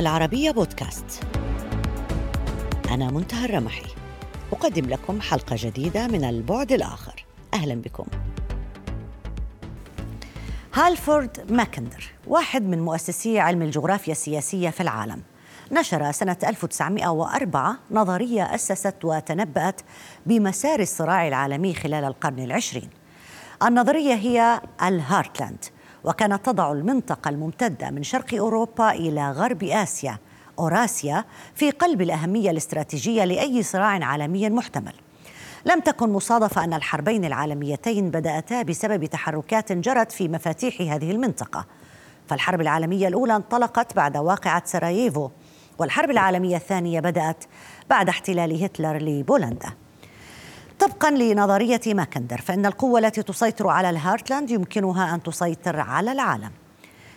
العربية بودكاست. أنا منتهى الرمحي. أقدم لكم حلقة جديدة من البعد الآخر. أهلا بكم. هالفورد ماكندر واحد من مؤسسي علم الجغرافيا السياسية في العالم. نشر سنة 1904 نظرية أسست وتنبأت بمسار الصراع العالمي خلال القرن العشرين. النظرية هي ال Heartland وكانت تضع المنطقة الممتدة من شرق أوروبا إلى غرب آسيا أوراسيا في قلب الأهمية الاستراتيجية لأي صراع عالمي محتمل. لم تكن مصادفة أن الحربين العالميتين بدأتا بسبب تحركات جرت في مفاتيح هذه المنطقة. فالحرب العالمية الأولى انطلقت بعد واقعة سراييفو والحرب العالمية الثانية بدأت بعد احتلال هتلر لبولندا. طبقا لنظرية ماكندر فإن القوة التي تسيطر على ال Heartland يمكنها أن تسيطر على العالم.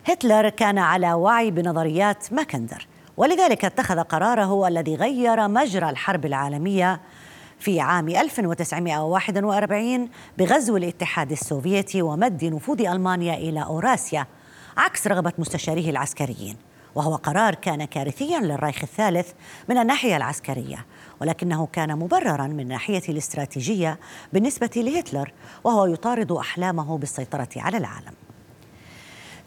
هتلر كان على وعي بنظريات ماكندر ولذلك اتخذ قراره الذي غير مجرى الحرب العالمية في عام 1941 بغزو الاتحاد السوفيتي ومد نفوذ ألمانيا إلى أوراسيا عكس رغبة مستشاريه العسكريين. وهو قرار كان كارثيا للرايخ الثالث من الناحية العسكرية. ولكنه كان مبررا من ناحية الاستراتيجية بالنسبة لهتلر وهو يطارد أحلامه بالسيطرة على العالم.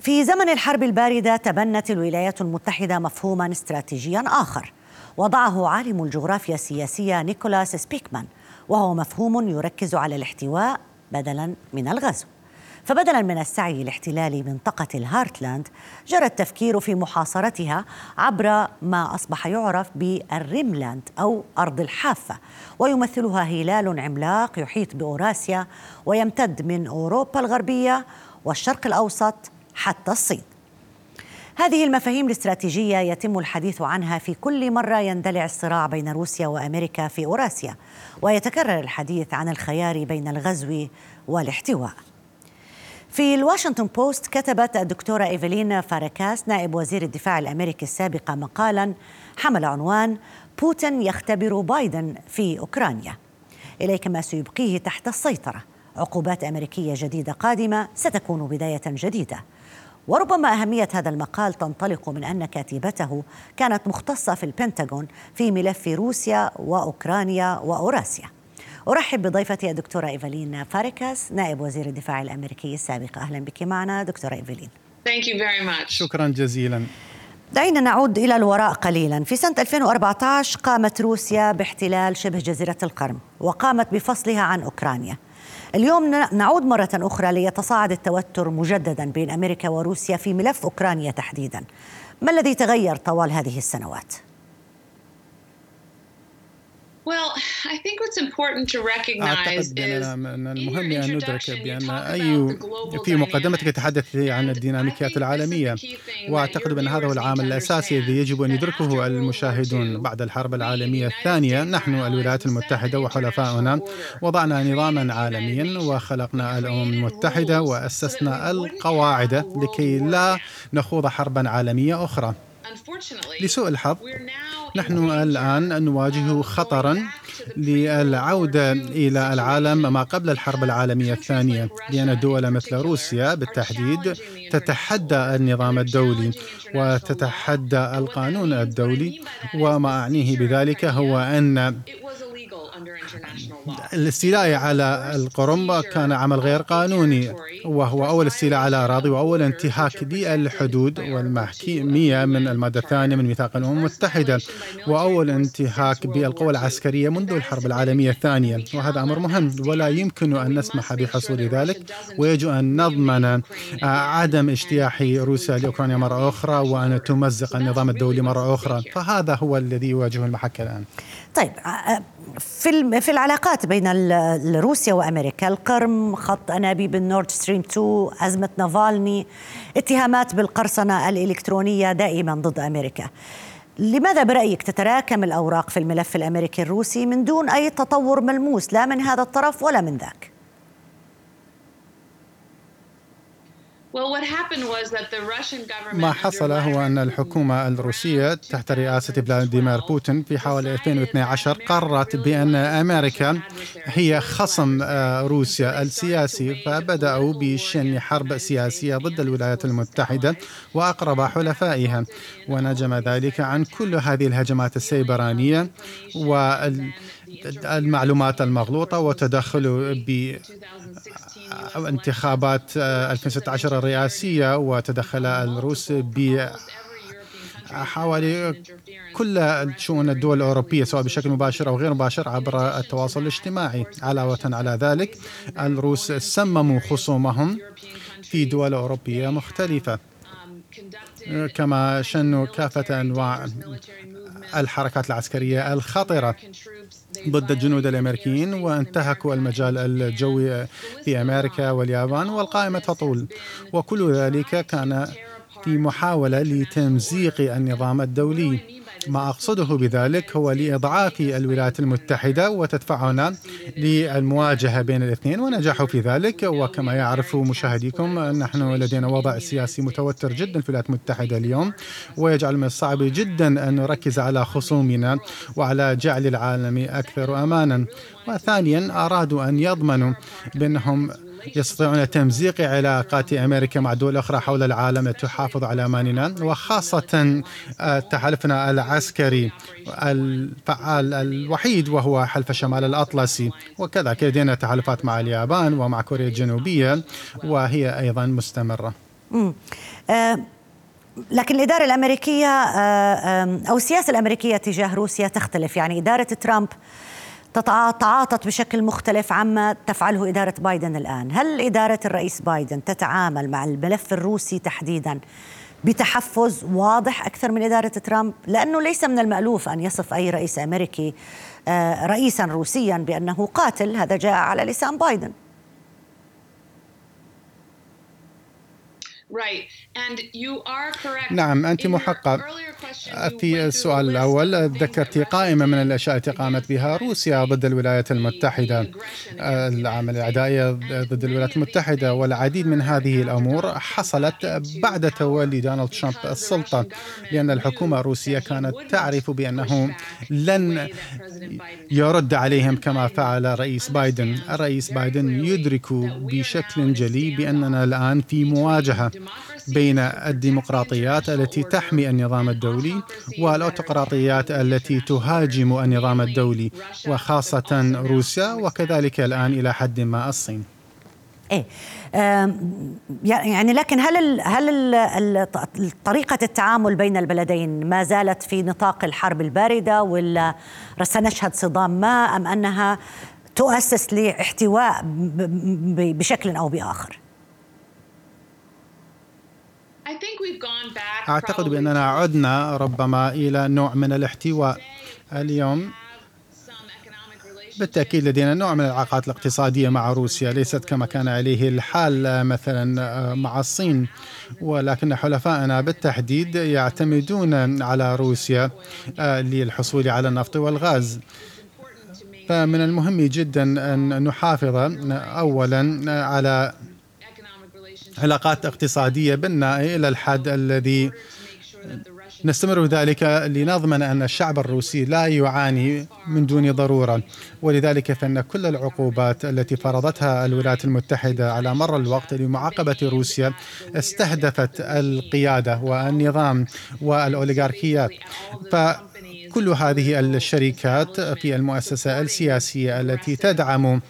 في زمن الحرب الباردة تبنت الولايات المتحدة مفهوما استراتيجيا آخر. وضعه عالم الجغرافيا السياسية نيكولاس سبيكمان وهو مفهوم يركز على الاحتواء بدلا من الغزو. فبدلا من السعي لاحتلال منطقة ال Heartland جرى التفكير في محاصرتها عبر ما أصبح يعرف بال Rimland أو أرض الحافة ويمثلها هلال عملاق يحيط بأوراسيا ويمتد من أوروبا الغربية والشرق الأوسط حتى الصين. هذه المفاهيم الاستراتيجية يتم الحديث عنها في كل مرة يندلع الصراع بين روسيا وأمريكا في أوراسيا ويتكرر الحديث عن الخيار بين الغزو والاحتواء. في الواشنطن بوست كتبت الدكتورة إيفلين فاركاس نائب وزير الدفاع الأمريكي السابقة مقالا حمل عنوان بوتين يختبر بايدن في أوكرانيا إليك ما سيبقيه تحت السيطرة. عقوبات أمريكية جديدة قادمة ستكون بداية جديدة. وربما أهمية هذا المقال تنطلق من أن كاتبته كانت مختصة في البنتاغون في ملف روسيا وأوكرانيا وأوراسيا. أرحب بضيفتي الدكتورة إيفالين فاريكاس نائب وزير الدفاع الأمريكي السابق. أهلا بك معنا دكتورة إيفالين. Thank you very much. شكرا جزيلا. دعينا نعود إلى الوراء قليلا. في سنة 2014 قامت روسيا باحتلال شبه جزيرة القرم وقامت بفصلها عن أوكرانيا. اليوم نعود مرة أخرى ليتصاعد التوتر مجددا بين أمريكا وروسيا في ملف أوكرانيا تحديدا. ما الذي تغير طوال هذه السنوات؟ أعتقد من المهم أن ندرك بأن أي في مقدمتك تتحدث عن الديناميكيات العالمية. وأعتقد بأن هذا هو العامل الأساسي الذي يجب أن يدركه المشاهدون بعد الحرب العالمية الثانية نحن الولايات المتحدة وحلفاؤنا. وضعنا نظاما عالميا وخلقنا الأمم المتحدة وأسسنا القواعد لكي لا نخوض حربا عالمية أخرى. لسوء الحظ نحن الآن نواجه خطرا للعودة إلى العالم ما قبل الحرب العالمية الثانية لأن دول مثل روسيا بالتحديد تتحدى النظام الدولي وتتحدى القانون الدولي وما أعنيه بذلك هو أن الاستيلاء على القرم كان عمل غير قانوني وهو أول استيلاء على أراضي وأول انتهاك للحدود والمحكمية من المادة الثانية من ميثاق الأمم المتحدة وأول انتهاك بالقوى العسكرية منذ الحرب العالمية الثانية. وهذا أمر مهم ولا يمكن أن نسمح بحصول ذلك ويجب أن نضمن عدم اجتياح روسيا لأوكرانيا مرة أخرى وأن تمزق النظام الدولي مرة أخرى. فهذا هو الذي يواجه المحك الآن. طيب في في العلاقات بين روسيا وأمريكا القرم خط انابيب النورد ستريم 2 أزمة نافالني اتهامات بالقرصنة الإلكترونية دائما ضد أمريكا. لماذا برأيك تتراكم الأوراق في الملف الأمريكي الروسي من دون أي تطور ملموس؟ لا من هذا الطرف ولا من ذاك. ما حصل هو أن الحكومة الروسية تحت رئاسة فلاديمير بوتين في حوالي 2012 قررت بأن أمريكا هي خصم آه، روسيا السياسي فبدأوا بشن حرب سياسية ضد الولايات المتحدة وأقرب حلفائها. ونجم ذلك عن كل هذه الهجمات السيبرانية والمعلومات المغلوطة وتدخل بانتخابات 2016 الرئاسية وتدخل الروس ب حوالي كل شؤون الدول الأوروبية سواء بشكل مباشر أو غير مباشر عبر التواصل الاجتماعي. علاوة على ذلك الروس سمموا خصومهم في دول أوروبية مختلفة. كما شنوا كافة أنواع الحركات العسكرية الخطرة. ضد الجنود الأمريكيين وانتهكوا المجال الجوي في أمريكا واليابان والقائمة تطول. وكل ذلك كان في محاولة لتمزيق النظام الدولي. ما أقصده بذلك هو لإضعاف الولايات المتحدة وتدفعنا للمواجهة بين الاثنين ونجحوا في ذلك. وكما يعرف مشاهديكم نحن لدينا وضع سياسي متوتر جدا في الولايات المتحدة اليوم ويجعل من الصعب جدا أن نركز على خصومنا وعلى جعل العالم أكثر أمانا. وثانيا أرادوا أن يضمنوا بأنهم يستطيعون تمزيق علاقات أمريكا مع دول أخرى حول العالم تحافظ على أماننا وخاصة آه، تحالفنا العسكري الفعال الوحيد وهو حلف شمال الأطلسي. وكذلك لدينا تحالفات مع اليابان ومع كوريا الجنوبية وهي أيضا مستمرة. آه لكن الإدارة الأمريكية آه أو السياسة الأمريكية تجاه روسيا تختلف. يعني إدارة ترامب تعاطت بشكل مختلف عما تفعله إدارة بايدن الآن. هل إدارة الرئيس بايدن تتعامل مع الملف الروسي تحديدا بتحفز واضح أكثر من إدارة ترامب؟ لأنه ليس من المألوف أن يصف أي رئيس أمريكي آه، رئيسا روسيا بأنه قاتل. هذا جاء على لسان بايدن. نعم أنت محقق. في السؤال الأول ذكرت قائمة من الأشياء التي قامت بها روسيا ضد الولايات المتحدة. العمل العدائية ضد الولايات المتحدة. والعديد من هذه الأمور حصلت بعد تولي دونالد ترامب السلطة لأن الحكومة الروسية كانت تعرف بأنه لن يرد عليهم كما فعل رئيس بايدن. الرئيس بايدن يدرك بشكل جلي بأننا الآن في مواجهة. بين الديمقراطيات التي تحمي النظام الدولي والاوتقراطيات التي تهاجم النظام الدولي وخاصة روسيا وكذلك الآن إلى حد ما الصين إيه يعني لكن هل هل طريقة التعامل بين البلدين ما زالت في نطاق الحرب الباردة ولا سنشهد صدام ما أم أنها تؤسس لاحتواء بشكل أو بآخر؟ أعتقد بأننا عدنا ربما إلى نوع من الاحتواء اليوم. بالتأكيد لدينا نوع من العلاقات الاقتصادية مع روسيا ليست كما كان عليه الحال مثلا مع الصين. ولكن حلفائنا بالتحديد يعتمدون على روسيا آه، للحصول على النفط والغاز. فمن المهم جدا أن نحافظ أولا على علاقات اقتصادية بناءة إلى الحد الذي نستمر ذلك لنضمن أن الشعب الروسي لا يعاني من دون ضرورة. ولذلك فإن كل العقوبات التي فرضتها الولايات المتحدة على مر الوقت لمعاقبة روسيا استهدفت القيادة والنظام والأوليغاركيات. ف كل هذه الشركات في المؤسسة السياسية التي تدعم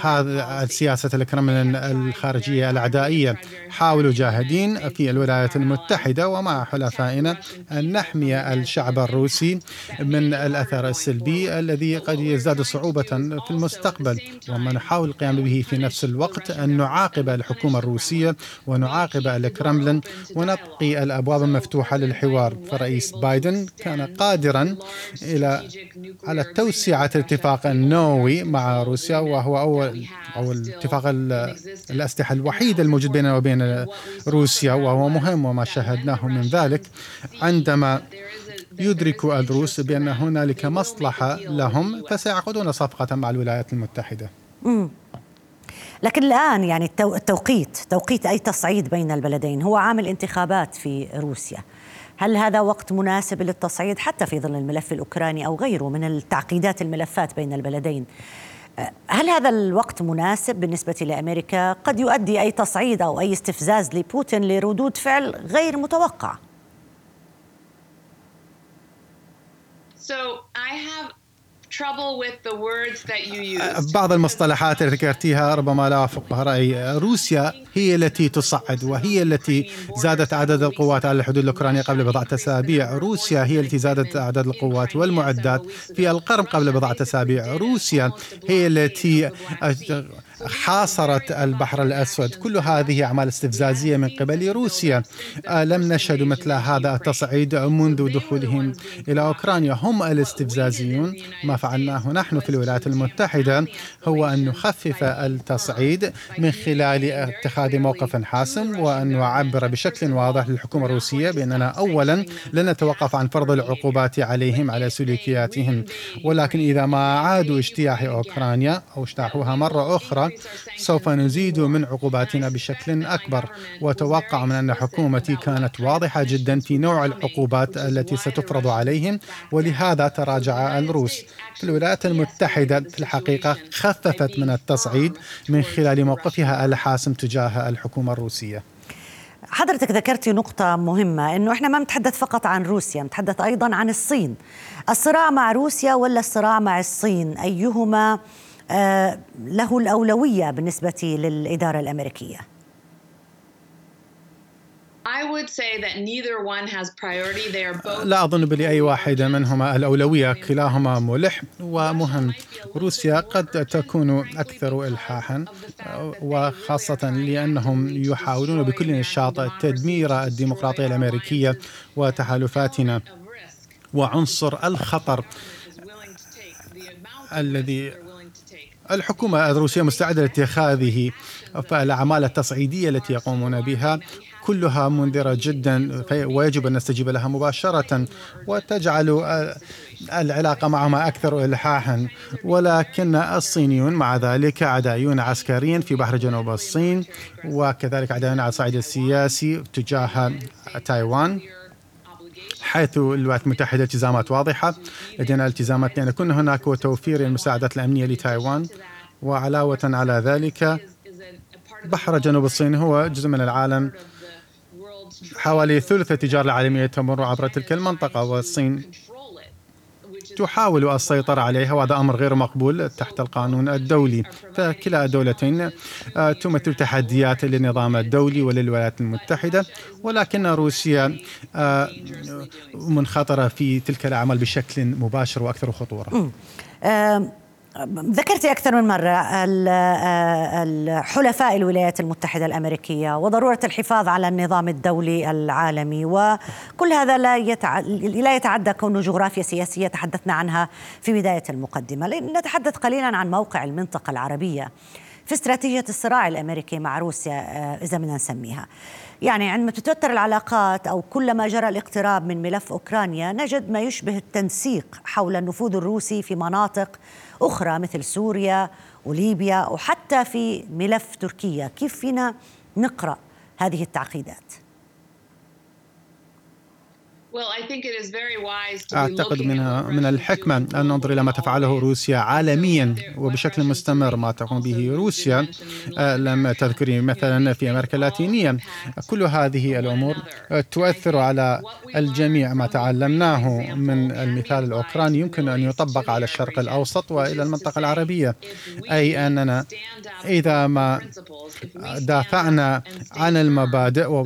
هذا السياسة الكرملين الخارجية العدائية. حاولوا جاهدين في الولايات المتحدة ومع حلفائنا أن نحمي الشعب الروسي من الأثر السلبي الذي قد يزداد صعوبة في المستقبل. وما نحاول القيام به في نفس الوقت أن نعاقب الحكومة الروسية ونعاقب الكرملين ونبقي الأبواب مفتوحة للحوار. فرئيس بايدن كان قادرا إلى على توسعة الاتفاق النووي مع روسيا وهو أول أو الاتفاق الأسلحة الوحيد الموجود بيننا وبين روسيا وهو مهم وما شاهدناه من ذلك. عندما يدرك الروس بأن هنالك مصلحة لهم فسيعقدون صفقة مع الولايات المتحدة. لكن الآن يعني التوقيت توقيت أي تصعيد بين البلدين؟ هو عامل انتخابات في روسيا. هل هذا وقت مناسب للتصعيد حتى في ظل الملف الأوكراني أو غيره من التعقيدات الملفات بين البلدين هل هذا الوقت مناسب بالنسبة لأمريكا؟ قد يؤدي أي تصعيد أو أي استفزاز لبوتين لردود فعل غير متوقعة. So I have بعض المصطلحات التي ذكرتيها ربما لا أوافقها رأي. روسيا هي التي تصعد وهي التي زادت عدد القوات على الحدود الأوكرانية قبل بضعة أسابيع. روسيا هي التي زادت عدد القوات والمعدات في القرم قبل بضعة أسابيع. روسيا هي التي حاصرت البحر الأسود. كل هذه أعمال استفزازية من قبل روسيا. آه، لم نشهد مثل هذا التصعيد منذ دخولهم إلى أوكرانيا. هم الاستفزازيون. ما فعلناه نحن في الولايات المتحدة هو أن نخفف التصعيد من خلال اتخاذ موقف حاسم وأن نعبر بشكل واضح للحكومة الروسية بأننا أولا لن نتوقف عن فرض العقوبات عليهم على سلوكياتهم. ولكن إذا ما عادوا اجتياح أوكرانيا أو اجتاحوها مرة أخرى سوف نزيد من عقوباتنا بشكل أكبر. وتوقع من أن حكومتي كانت واضحة جدا في نوع العقوبات التي ستفرض عليهم ولهذا تراجع الروس. الولايات المتحدة في الحقيقة خففت من التصعيد من خلال موقفها الحاسم تجاه الحكومة الروسية. حضرتك ذكرتي نقطة مهمة إنه إحنا ما نتحدث فقط عن روسيا، نتحدث أيضا عن الصين. الصراع مع روسيا ولا الصراع مع الصين؟ أيهما آه، له الأولوية بالنسبة للإدارة الأمريكية. لا أظن بلأي واحد منهما الأولوية كلاهما ملح ومهم روسيا قد تكون أكثر إلحاحا وخاصة لأنهم يحاولون بكل نشاط تدمير الديمقراطية الأمريكية وتحالفاتنا وعنصر الخطر الذي الحكومة الروسية مستعدة لاتخاذه فالأعمال التصعيدية التي يقومون بها كلها منذرة جدا ويجب أن نستجيب لها مباشرة وتجعل العلاقة معهما أكثر إلحاحا. ولكن الصينيون مع ذلك عدائيون عسكريا في بحر جنوب الصين وكذلك عدائيون على الصعيد السياسي تجاه تايوان. حيث الولايات المتحدة التزامات واضحة. لدينا التزامات لأن يكون هناك وتوفير المساعدات الأمنية لتايوان. وعلاوة على ذلك بحر جنوب الصين هو جزء من العالم حوالي ثلث التجارة العالمية تمر عبر تلك المنطقة والصين تحاول السيطرة عليها وهذا أمر غير مقبول تحت القانون الدولي. فكلا الدولتين آه، تمثل تحديات للنظام الدولي وللولايات المتحدة ولكن روسيا آه، منخطرة في تلك الأعمال بشكل مباشر وأكثر خطورة. ذكرت أكثر من مرة الحلفاء الولايات المتحدة الأمريكية وضرورة الحفاظ على النظام الدولي العالمي وكل هذا لا لا يتعدى كونه جغرافيا سياسية تحدثنا عنها في بداية المقدمة. نتحدث قليلا عن موقع المنطقة العربية في استراتيجية الصراع الأمريكي مع روسيا آه، إذا بدنا نسميها. يعني عندما تتوتر العلاقات أو كلما جرى الاقتراب من ملف أوكرانيا نجد ما يشبه التنسيق حول النفوذ الروسي في مناطق أخرى مثل سوريا وليبيا وحتى في ملف تركيا كيف فينا نقرأ هذه التعقيدات؟ أعتقد منها من الحكمة أن ننظر إلى ما تفعله روسيا عالميا وبشكل مستمر ما تقوم به روسيا. آه، لم تذكري مثلا في أمريكا اللاتينية. كل هذه الأمور تؤثر على الجميع ما تعلمناه من المثال الأوكراني. يمكن أن يطبق على الشرق الأوسط وإلى المنطقة العربية. أي أننا إذا ما دافعنا عن المبادئ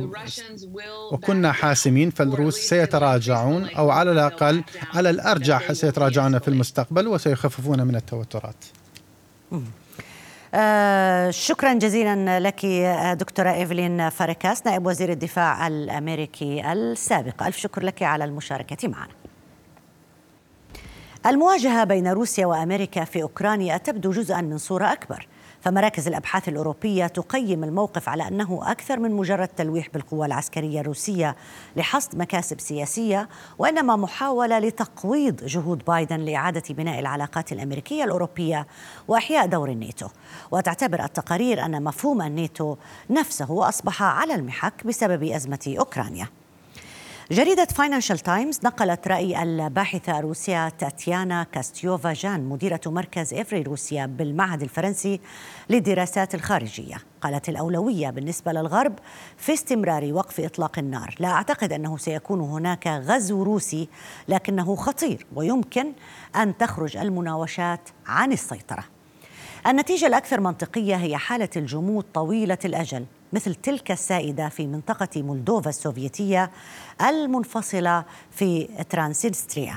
وكنا حاسمين فالروس سيتراجعون سيتراجعون أو على الأقل على الأرجح سيتراجعون في المستقبل وسيخففون من التوترات. آه شكرا جزيلا لك دكتورة إيفلين فاركاس نائب وزير الدفاع الأمريكي السابق. ألف شكر لك على المشاركة معنا. المواجهة بين روسيا وأمريكا في أوكرانيا تبدو جزءا من صورة أكبر. فمراكز الأبحاث الأوروبية تقيم الموقف على أنه أكثر من مجرد تلويح بالقوى العسكرية الروسية لحصد مكاسب سياسية وإنما محاولة لتقويض جهود بايدن لإعادة بناء العلاقات الأمريكية الأوروبية وإحياء دور الناتو. وتعتبر التقارير أن مفهوم الناتو نفسه أصبح على المحك بسبب أزمة أوكرانيا. جريدة فاينانشال تايمز نقلت رأي الباحثة الروسية تاتيانا كاستيوفا جان مديرة مركز إفري روسيا بالمعهد الفرنسي للدراسات الخارجية. قالت الأولوية بالنسبة للغرب في استمرار وقف إطلاق النار. لا أعتقد أنه سيكون هناك غزو روسي لكنه خطير ويمكن أن تخرج المناوشات عن السيطرة. النتيجة الأكثر منطقية هي حالة الجمود طويلة الأجل. مثل تلك السائدة في منطقة مولدوفا السوفيتية المنفصلة في ترانسنيستريا.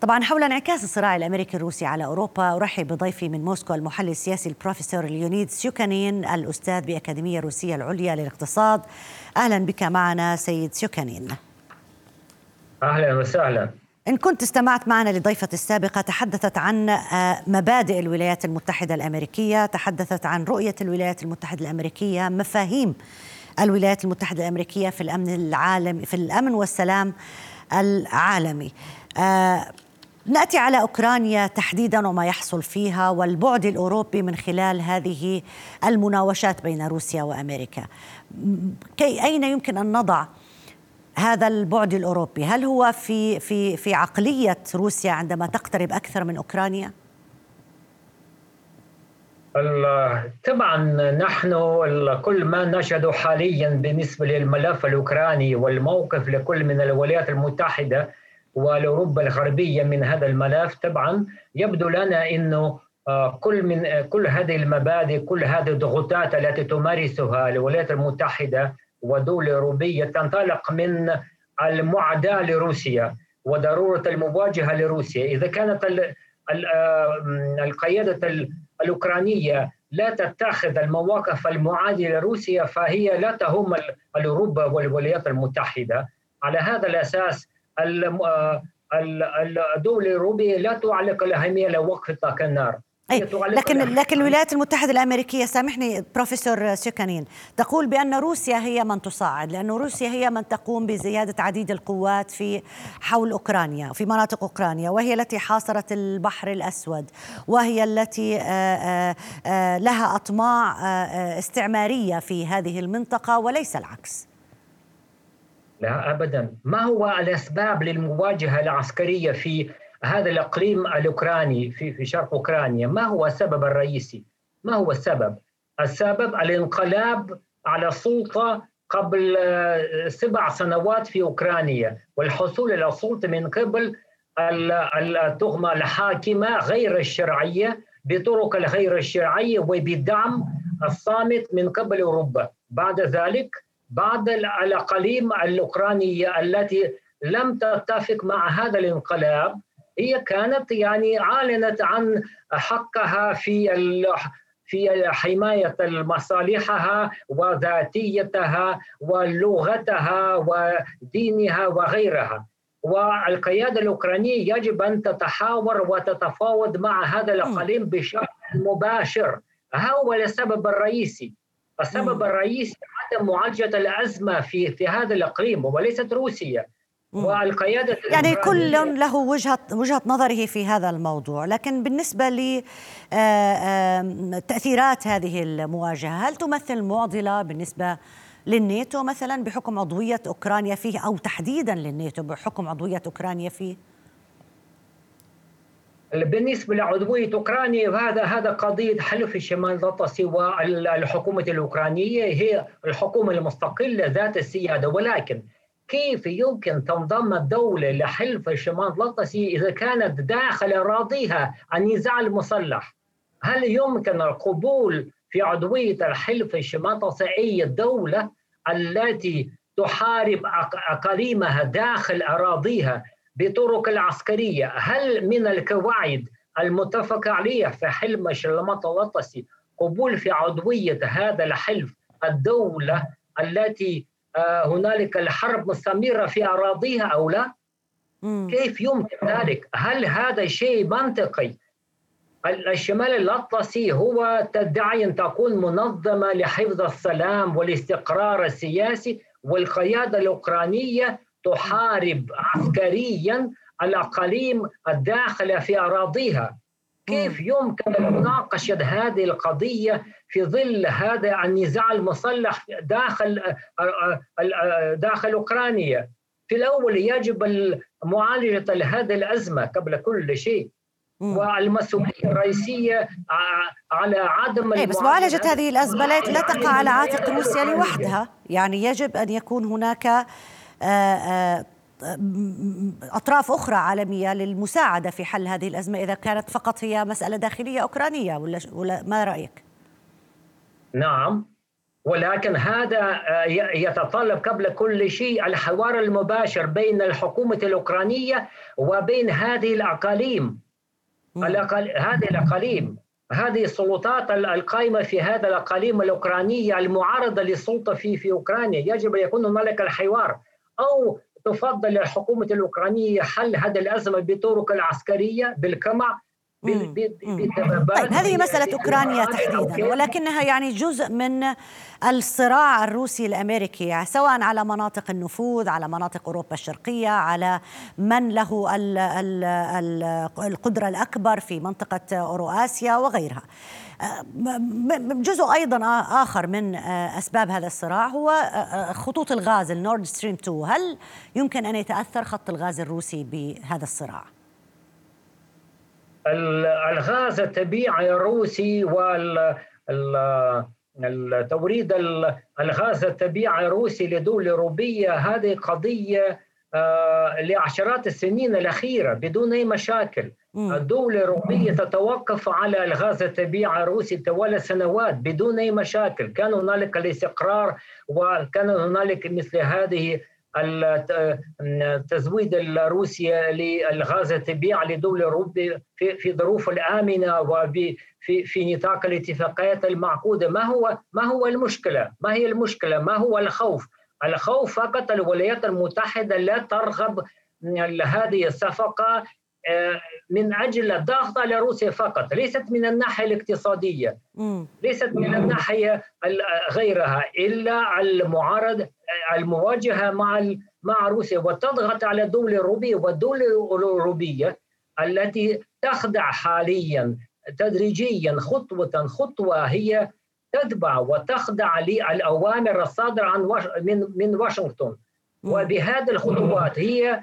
طبعا حول انعكاس الصراع الأمريكي الروسي على أوروبا أرحب بضيفي من موسكو المحلل السياسي البروفيسور ليونيد سيوكانين الأستاذ بالأكاديمية الروسية العليا للاقتصاد. أهلا بك معنا سيد سيوكانين. أهلا وسهلا. إن كنت استمعت معنا لضيفة السابقة تحدثت عن آه، مبادئ الولايات المتحدة الأمريكية تحدثت عن رؤية الولايات المتحدة الأمريكية مفاهيم الولايات المتحدة الأمريكية في الأمن العالمي في الأمن والسلام العالمي. آه نأتي على أوكرانيا تحديدا وما يحصل فيها والبعد الأوروبي من خلال هذه المناوشات بين روسيا وأمريكا. كي أين يمكن أن نضع هذا البعد الأوروبي هل هو في في في عقلية روسيا عندما تقترب أكثر من أوكرانيا؟ طبعا نحن كل ما نشهد حاليا بالنسبة للملف الأوكراني والموقف لكل من الولايات المتحدة والأوروبا الغربية من هذا الملف طبعا يبدو لنا إنه آه، كل من كل هذه المبادئ كل هذه الضغوطات التي تمارسها الولايات المتحدة ودول أوروبية تنطلق من المعاداة لروسيا وضرورة المواجهة لروسيا. إذا كانت القيادة الأوكرانية لا تتخذ المواقف المعادية لروسيا فهي لا تهم الأوروبا والولايات المتحدة. على هذا الأساس الدول الأوروبية لا تعلق الأهمية لوقف إطلاق النار. أي لكن لكن الولايات المتحدة الأمريكية سامحني بروفيسور سيكانين تقول بأن روسيا هي من تصاعد لأن روسيا هي من تقوم بزيادة عديد القوات في حول أوكرانيا في مناطق أوكرانيا وهي التي حاصرت البحر الأسود وهي التي آه، آه، آه، لها أطماع استعمارية في هذه المنطقة وليس العكس. لا أبدا. ما هو الأسباب للمواجهة العسكرية في هذا الإقليم الأوكراني في في شرق أوكرانيا ما هو السبب الرئيسي؟ ما هو السبب؟ السبب الانقلاب على السلطة قبل آه، سبع سنوات في أوكرانيا والحصول على السلطة من قبل التهمة الحاكمة غير الشرعية بطرق الغير الشرعية وبدعم الصامت من قبل أوروبا بعد ذلك بعض الأقاليم الأوكرانية التي لم تتفق مع هذا الانقلاب هي كانت يعني أعلنت عن حقها في في حماية مصالحها وذاتيتها ولغتها ودينها وغيرها. والقيادة الأوكرانية يجب أن تتحاور وتتفاوض مع هذا الإقليم بشكل مباشر. هو السبب الرئيسي. السبب الرئيسي عدم معالجة الأزمة في في هذا الإقليم وليست روسيا. والقيادة يعني كل له وجهة وجهة نظره في هذا الموضوع. لكن بالنسبة لتأثيرات آه، هذه المواجهة هل تمثل معضلة بالنسبة للناتو مثلا بحكم عضوية أوكرانيا فيه أو تحديدا للناتو بحكم عضوية أوكرانيا فيه؟ بالنسبة لعضوية أوكرانيا هذا هذا قضية حلف الشمال الأطلسي والحكومة الأوكرانية هي الحكومة المستقلة ذات السيادة. ولكن كيف يمكن تنضم الدولة لحلف الشمال الأطلسي إذا كانت داخل أراضيها النزاع المسلح؟ هل يمكن القبول في عضوية الحلف الشمال الأطلسي أي دولة التي تحارب أقاليمها داخل أراضيها بطرق العسكرية هل من القواعد المتفق عليها في حلم الشمال الأطلسي قبول في عضوية هذا الحلف الدولة التي هنالك الحرب مستمرة في أراضيها أو لا؟ كيف يمكن ذلك؟ هل هذا شيء منطقي؟ الشمال الأطلسي هو تدعي أن تكون منظمة لحفظ السلام والاستقرار السياسي والقيادة الأوكرانية تحارب عسكريا الأقاليم الداخلة في أراضيها كيف يمكن مناقشة هذه القضية في ظل هذا النزاع المسلح داخل داخل أوكرانيا؟ في الأول يجب معالجة هذه الأزمة قبل كل شيء. والمسؤولية الرئيسية على عدم أي بس معالجة هذه الأزمة لا تقع على عاتق روسيا لوحدها. يعني يجب أن يكون هناك أطراف أخرى عالمية للمساعدة في حل هذه الأزمة إذا كانت فقط هي مسألة داخلية أوكرانية ولا ولا ما رأيك؟ نعم ولكن هذا آه، يتطلب قبل كل شيء الحوار المباشر بين الحكومة الأوكرانية وبين هذه الأقاليم. هذه الأقاليم هذه السلطات القائمة في هذا الأقاليم الأوكرانية المعارضة للسلطة في في أوكرانيا. يجب أن يكون هنالك الحوار أو تفضل الحكومة الأوكرانية حل هذه الأزمة بطرق العسكرية بالقمع طيب هذه مسألة أوكرانيا تحديدا ولكنها يعني جزء من الصراع الروسي الأمريكي سواء على مناطق النفوذ على مناطق أوروبا الشرقية على من له القدرة الأكبر في منطقة أورو آسيا وغيرها. جزء أيضا آخر من أسباب هذا الصراع هو خطوط الغاز النورد ستريم 2 هل يمكن أن يتأثر خط الغاز الروسي بهذا الصراع؟ الغاز الطبيعي الروسي وال توريد الغاز الطبيعي الروسي لدول أوروبية هذه قضية آه، لعشرات السنين الأخيرة بدون أي مشاكل. الدول الأوروبية تتوقف على الغاز الطبيعي الروسي طوال سنوات بدون أي مشاكل. كان هنالك الاستقرار وكان هنالك مثل هذه التزويد الروسي للغاز الطبيعي لدول أوروبا في في ظروف الآمنة وفي في نطاق الاتفاقيات المعقودة ما هو ما هو المشكلة؟ ما هي المشكلة؟ ما هو الخوف؟ الخوف فقط الولايات المتحدة لا ترغب هذه الصفقة من أجل الضغط على روسيا فقط ليست من الناحية الاقتصادية ليست من الناحية غيرها إلا المعارض المواجهة مع مع روسيا وتضغط على الدول الاوروبيه والدول الأوروبية التي تخضع حاليا تدريجيا خطوة خطوة هي تتبع وتخضع للأوامر الصادرة عن من من واشنطن. وبهذه الخطوات هي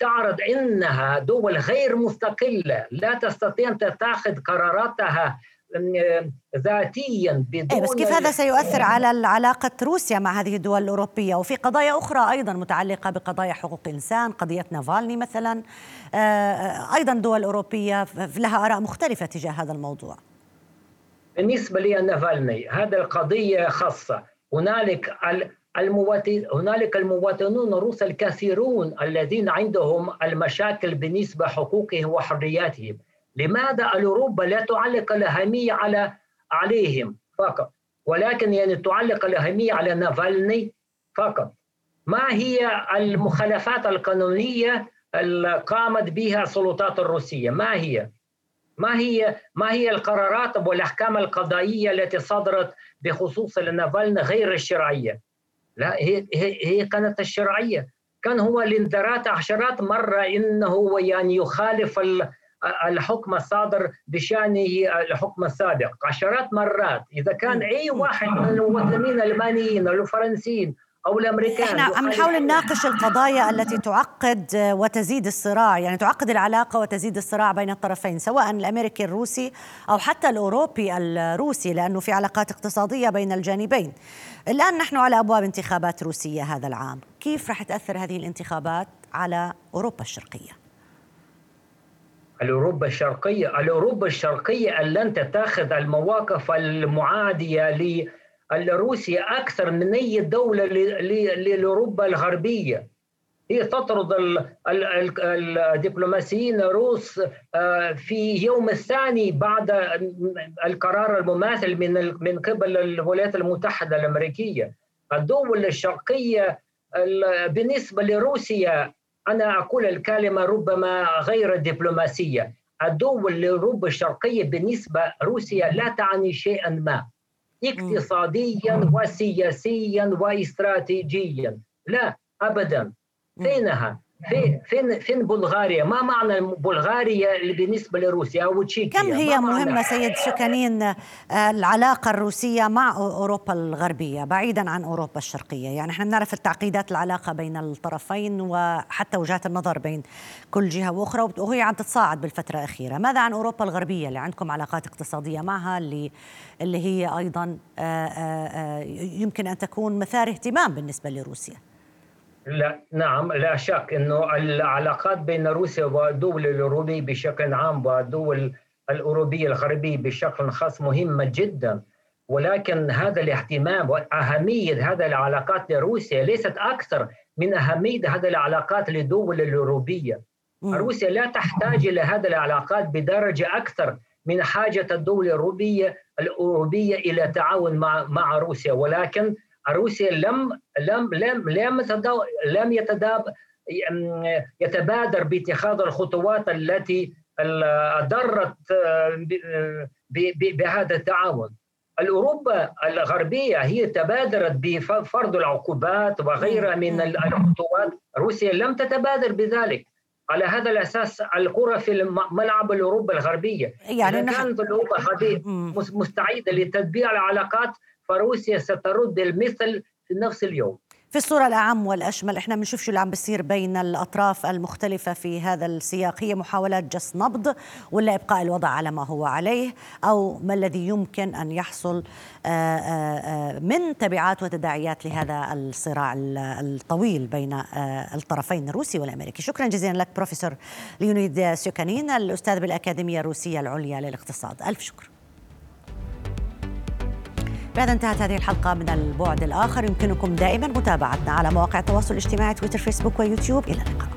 تعرض إنها دول غير مستقلة لا تستطيع أن تتخذ قراراتها آه، ذاتيا بدون أي بس كيف هذا سيؤثر على علاقة روسيا مع هذه الدول الأوروبية؟ وفي قضايا أخرى أيضا متعلقة بقضايا حقوق الإنسان قضية نافالني مثلا. آه، أيضا دول أوروبية لها آراء مختلفة تجاه هذا الموضوع. بالنسبة لي نافالني هذه القضية خاصة. هنالك هنالك المواطنون الروس الكثيرون الذين عندهم المشاكل بالنسبة حقوقهم وحرياتهم. لماذا أوروبا لا تعلق الأهمية على عليهم فقط؟ ولكن يعني تعلق الأهمية على نافالني فقط. ما هي المخالفات القانونية اللي قامت بها السلطات الروسية؟ ما هي؟ ما هي ما هي القرارات والأحكام القضائية التي صدرت بخصوص نافالني غير الشرعية؟ لا هي هي كانت الشرعية. كان هو الانذارات عشرات مرة إنه يعني يخالف الحكم الصادر بشأنه الحكم السابق عشرات مرات. إذا كان أي واحد من المواطنين الألمانيين أو الفرنسيين أو الأمريكان إحنا عم نحاول نناقش القضايا التي تعقد وتزيد الصراع يعني تعقد العلاقة وتزيد الصراع بين الطرفين سواء الأمريكي الروسي أو حتى الأوروبي الروسي لأنه في علاقات اقتصادية بين الجانبين. الآن نحن على أبواب انتخابات روسية هذا العام. كيف راح تأثر هذه الانتخابات على أوروبا الشرقية؟ الأوروبا الشرقية الأوروبا الشرقية أن لن تتخذ المواقف المعادية روسيا أكثر من أي دولة لأوروبا الغربية. هي تطرد الدبلوماسيين الروس آه، في يوم الثاني بعد القرار المماثل من من قبل الولايات المتحدة الأمريكية. الدول الشرقية بالنسبة لروسيا أنا أقول الكلمة ربما غير دبلوماسية. الدول الأوروبا الشرقية بالنسبة روسيا لا تعني شيئا ما. اقتصاديا وسياسيا واستراتيجيا. لا أبدا. فينها؟ في فين فين بلغاريا؟ ما معنى بلغاريا بالنسبة لروسيا أو تشيكيا؟ كم هي مهمة سيد شكانين آه، العلاقة الروسية مع أوروبا الغربية بعيدا عن أوروبا الشرقية، يعني إحنا بنعرف التعقيدات العلاقة بين الطرفين وحتى وجهات النظر بين كل جهة وأخرى وهي عم تتصاعد بالفترة الأخيرة، ماذا عن أوروبا الغربية اللي عندكم علاقات اقتصادية معها اللي اللي هي أيضا آه، آه، يمكن أن تكون مثار اهتمام بالنسبة لروسيا؟ لا نعم لا شك إنه العلاقات بين روسيا والدول الأوروبية بشكل عام والدول الأوروبية الغربية بشكل خاص مهمة جدا. ولكن هذا الاهتمام وأهمية هذه العلاقات لروسيا ليست أكثر من أهمية هذه العلاقات للدول الأوروبية. روسيا لا تحتاج إلى هذه العلاقات بدرجة أكثر من حاجة الدول الأوروبية الأوروبية إلى تعاون مع مع روسيا. ولكن روسيا لم لم لم لم لم يتبادر باتخاذ الخطوات التي ضرت بهذا التعاون. الأوروبا الغربية هي تبادرت بفرض العقوبات وغيرها من الخطوات. روسيا لم تتبادر بذلك. على هذا الأساس الكرة في ملعب الأوروبا الغربية. يعني كانت الأوروبا مستعدة لتتبيع العلاقات فروسيا سترد المثل في نفس اليوم. في الصورة الأعم والأشمل إحنا بنشوف شو اللي عم بيصير بين الأطراف المختلفة في هذا السياق. هي محاولات جس نبض ولا إبقاء الوضع على ما هو عليه؟ أو ما الذي يمكن أن يحصل آه، آه، آه، من تبعات وتداعيات لهذا الصراع الطويل بين الطرفين الروسي والأمريكي؟ شكرا جزيلا لك بروفيسور ليونيد سيوكانين الأستاذ بالأكاديمية الروسية العليا للاقتصاد. ألف شكر. بعد انتهت هذه الحلقة من البعد الآخر يمكنكم دائما متابعتنا على مواقع التواصل الاجتماعي تويتر فيسبوك ويوتيوب. إلى اللقاء.